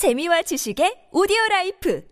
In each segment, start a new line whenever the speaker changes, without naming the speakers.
재미와 지식의 오디오 라이프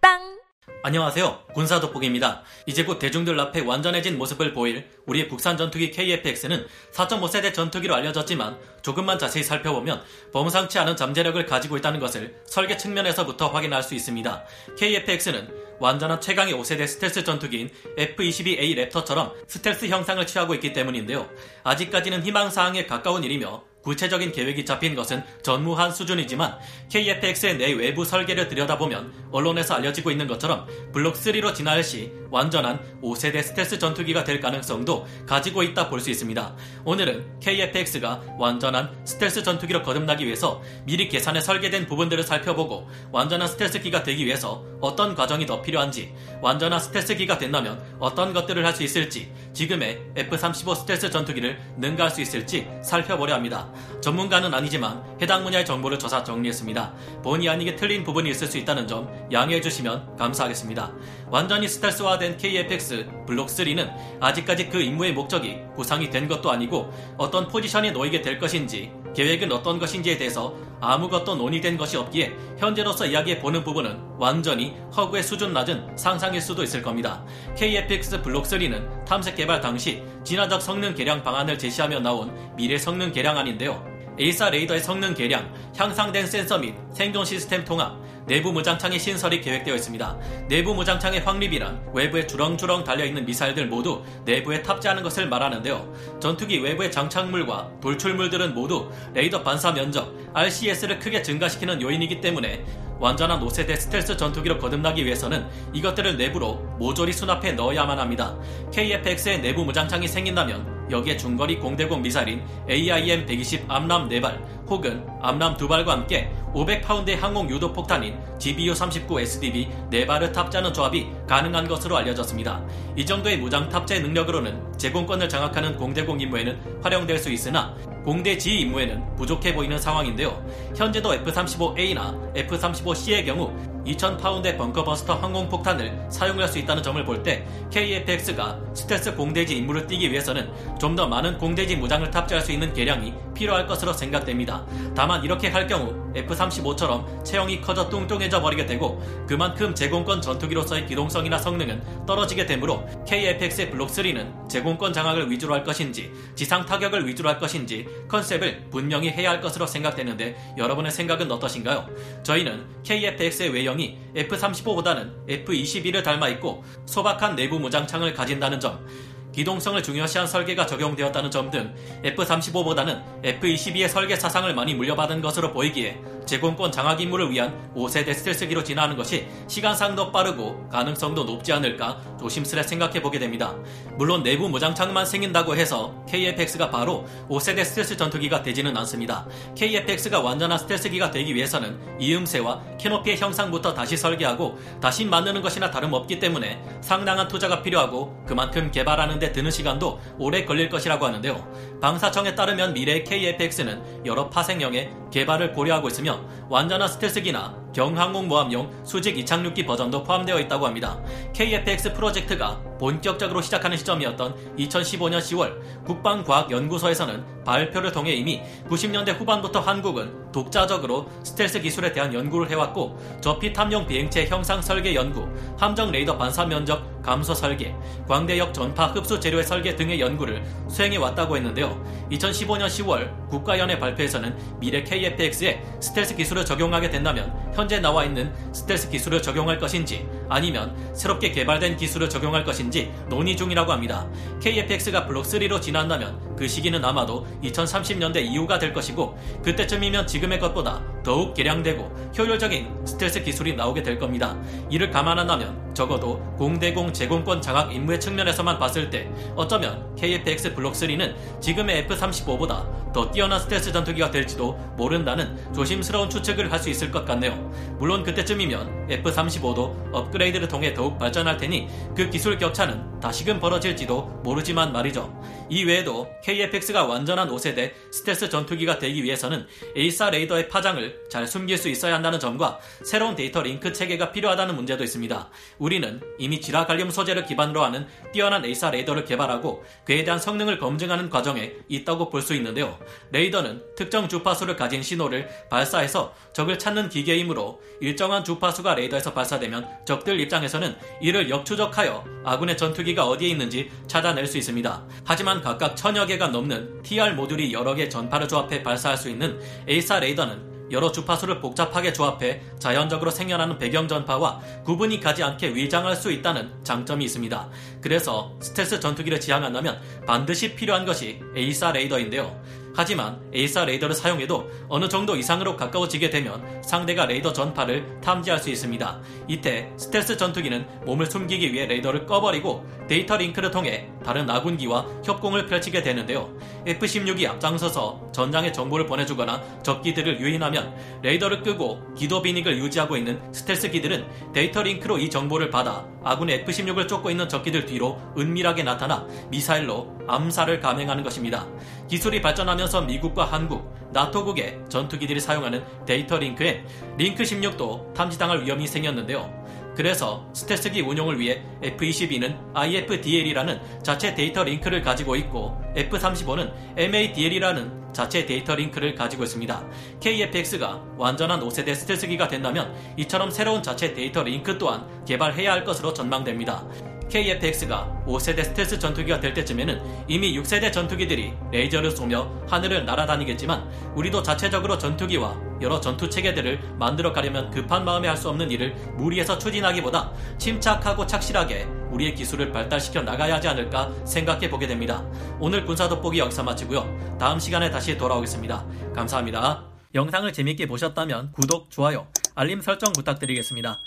팟빵
안녕하세요. 군사 돋보기입니다. 이제 곧 대중들 앞에 완전해진 모습을 보일 우리의 국산 전투기 KF-X는 4.5세대 전투기로 알려졌지만 조금만 자세히 살펴보면 범상치 않은 잠재력을 가지고 있다는 것을 설계 측면에서부터 확인할 수 있습니다. KF-X는 완전한 최강의 5세대 스텔스 전투기인 F-22A 랩터처럼 스텔스 형상을 취하고 있기 때문인데요. 아직까지는 희망사항에 가까운 일이며 구체적인 계획이 잡힌 것은 전무한 수준이지만 KFX의 내 외부 설계를 들여다보면 언론에서 알려지고 있는 것처럼 블록 3로 진화할 시 완전한 5세대 스텔스 전투기가 될 가능성도 가지고 있다 볼 수 있습니다. 오늘은 KFX가 완전한 스텔스 전투기로 거듭나기 위해서 미리 계산에 설계된 부분들을 살펴보고 완전한 스텔스기가 되기 위해서 어떤 과정이 더 필요한지 완전한 스텔스기가 된다면 어떤 것들을 할 수 있을지 지금의 F-35 스텔스 전투기를 능가할 수 있을지 살펴보려 합니다. 전문가는 아니지만 해당 분야의 정보를 조사 정리했습니다. 본의 아니게 틀린 부분이 있을 수 있다는 점 양해해 주시면 감사하겠습니다. 완전히 스텔스화된 KFX 블록 3는 아직까지 그 임무의 목적이 구상이 된 것도 아니고 어떤 포지션에 놓이게 될 것인지 계획은 어떤 것인지에 대해서 아무것도 논의된 것이 없기에 현재로서 이야기해 보는 부분은 완전히 허구의 수준 낮은 상상일 수도 있을 겁니다. KFX 블록 3는 탐색 개발 당시 진화적 성능 개량 방안을 제시하며 나온 미래 성능 개량안인데요. A사 레이더의 성능 개량, 향상된 센서 및 생존 시스템 통합, 내부 무장창의 신설이 계획되어 있습니다. 내부 무장창의 확립이란 외부에 주렁주렁 달려있는 미사일들 모두 내부에 탑재하는 것을 말하는데요. 전투기 외부의 장착물과 돌출물들은 모두 레이더 반사 면적, RCS를 크게 증가시키는 요인이기 때문에 완전한 5세대 스텔스 전투기로 거듭나기 위해서는 이것들을 내부로 모조리 수납해 넣어야만 합니다. KF-X의 내부 무장창이 생긴다면 여기에 중거리 공대공 미사일인 AIM-120 암람 4발 혹은 암람 2발과 함께 500파운드의 항공 유도 폭탄인 GBU-39 SDB 4발을 탑재하는 조합이 가능한 것으로 알려졌습니다. 이 정도의 무장 탑재 능력으로는 제공권을 장악하는 공대공 임무에는 활용될 수 있으나 공대지 임무에는 부족해 보이는 상황인데요. 현재도 F-35A나 F-35C의 경우 2000파운드의 벙커버스터 항공폭탄을 사용할 수 있다는 점을 볼 때 KF-X가 스텔스 공대지 임무를 뛰기 위해서는 좀 더 많은 공대지 무장을 탑재할 수 있는 개량이 필요할 것으로 생각됩니다. 다만 이렇게 할 경우 F-35처럼 체형이 커져 뚱뚱해져 버리게 되고 그만큼 제공권 전투기로서의 기동성이나 성능은 떨어지게 되므로 KF-X의 블록 3는 제공권 장악을 위주로 할 것인지 지상 타격을 위주로 할 것인지 컨셉을 분명히 해야 할 것으로 생각되는데 여러분의 생각은 어떠신가요? 저희는 KF-X의 외형 이 F-35보다는 F-22를 닮아 있고 소박한 내부 무장창을 가진다는 점 기동성을 중요시한 설계가 적용되었다는 점 등 F-35보다는 F-22의 설계 사상을 많이 물려받은 것으로 보이기에 제공권 장악 임무를 위한 5세대 스텔스기로 진화하는 것이 시간상 더 빠르고 가능성도 높지 않을까 조심스레 생각해 보게 됩니다. 물론 내부 무장창만 생긴다고 해서 KF-X가 바로 5세대 스텔스 전투기가 되지는 않습니다. KF-X가 완전한 스텔스기가 되기 위해서는 이음새와 캐노피의 형상부터 다시 설계하고 다시 만드는 것이나 다름없기 때문에 상당한 투자가 필요하고 그만큼 개발하는 데 드는 시간도 오래 걸릴 것이라고 하는데요. 방사청에 따르면 미래의 KF-X는 여러 파생형의 개발을 고려하고 있으며 완전한 스텔스기나 경항공모함용 수직 이착륙기 버전도 포함되어 있다고 합니다. KF-X 프로젝트가 본격적으로 시작하는 시점이었던 2015년 10월 국방과학연구소에서는 발표를 통해 이미 90년대 후반부터 한국은 독자적으로 스텔스 기술에 대한 연구를 해왔고 저피 탐용 비행체 형상 설계 연구, 함정 레이더 반사 면적 감소 설계, 광대역 전파 흡수 재료의 설계 등의 연구를 수행해 왔다고 했는데요. 2015년 10월 국가연의 발표에서는 미래 KF-X에 스텔스 기술을 적용하게 된다면 현재 나와 있는 스텔스 기술을 적용할 것인지 아니면 새롭게 개발된 기술을 적용할 것인지 논의 중이라고 합니다. KF-X가 블록 3로 진화한다면 그 시기는 아마도 2030년대 이후가 될 것이고 그때쯤이면 지금의 것보다 더욱 개량되고 효율적인 스텔스 기술이 나오게 될 겁니다. 이를 감안한다면 적어도 공대공 제공권 장악 임무의 측면에서만 봤을 때 어쩌면 KF-X 블록 3는 지금의 F-35보다 더 뛰어난 스텔스 전투기가 될지도 모른다는 조심스러운 추측을 할 수 있을 것 같네요. 물론 그때쯤이면 F-35도 업그레이드를 통해 더욱 발전할 테니 그 기술 격차는 다시금 벌어질지도 모르지만 말이죠. 이 외에도 KF-X가 완전한 5세대 스텔스 전투기가 되기 위해서는 AESA 레이더의 파장을 잘 숨길 수 있어야 한다는 점과 새로운 데이터 링크 체계가 필요하다는 문제도 있습니다. 우리는 이미 질화갈륨 소재를 기반으로 하는 뛰어난 A사 레이더를 개발하고 그에 대한 성능을 검증하는 과정에 있다고 볼 수 있는데요. 레이더는 특정 주파수를 가진 신호를 발사해서 적을 찾는 기계이므로 일정한 주파수가 레이더에서 발사되면 적들 입장에서는 이를 역추적하여 아군의 전투기가 어디에 있는지 찾아낼 수 있습니다. 하지만 각각 천여 개가 넘는 TR 모듈이 여러 개 전파를 조합해 발사할 수 있는 A4 레이더는 여러 주파수를 복잡하게 조합해 자연적으로 생겨나는 배경 전파와 구분이 가지 않게 위장할 수 있다는 장점이 있습니다. 그래서 스텔스 전투기를 지향한다면 반드시 필요한 것이 AESA 레이더인데요. 하지만 AESA 레이더를 사용해도 어느 정도 이상으로 가까워지게 되면 상대가 레이더 전파를 탐지할 수 있습니다. 이때 스텔스 전투기는 몸을 숨기기 위해 레이더를 꺼버리고 데이터 링크를 통해 다른 아군기와 협공을 펼치게 되는데요. F-16이 앞장서서 전장의 정보를 보내주거나 적기들을 유인하면 레이더를 끄고 기도 비닉을 유지하고 있는 스텔스 기들은 데이터 링크로 이 정보를 받아 아군의 F-16을 쫓고 있는 적기들 뒤로 은밀하게 나타나 미사일로 암살을 감행하는 것입니다. 기술이 발전하면서 미국과 한국, 나토국의 전투기들이 사용하는 데이터 링크인 링크 16도 탐지당할 위험이 생겼는데요. 그래서 스텔스기 운용을 위해 F-22는 IFDL이라는 자체 데이터 링크를 가지고 있고 F-35는 MADL이라는 자체 데이터 링크를 가지고 있습니다. KF-X가 완전한 5세대 스텔스기가 된다면 이처럼 새로운 자체 데이터 링크 또한 개발해야 할 것으로 전망됩니다. KF-X가 5세대 스텔스 전투기가 될 때쯤에는 이미 6세대 전투기들이 레이저를 쏘며 하늘을 날아다니겠지만 우리도 자체적으로 전투기와 여러 전투 체계들을 만들어 가려면 급한 마음에 할 수 없는 일을 무리해서 추진하기보다 침착하고 착실하게 우리의 기술을 발달시켜 나가야 하지 않을까 생각해 보게 됩니다. 오늘 군사 돋보기 여기서 마치고요. 다음 시간에 다시 돌아오겠습니다. 감사합니다. 영상을 재밌게 보셨다면 구독, 좋아요, 알림 설정 부탁드리겠습니다.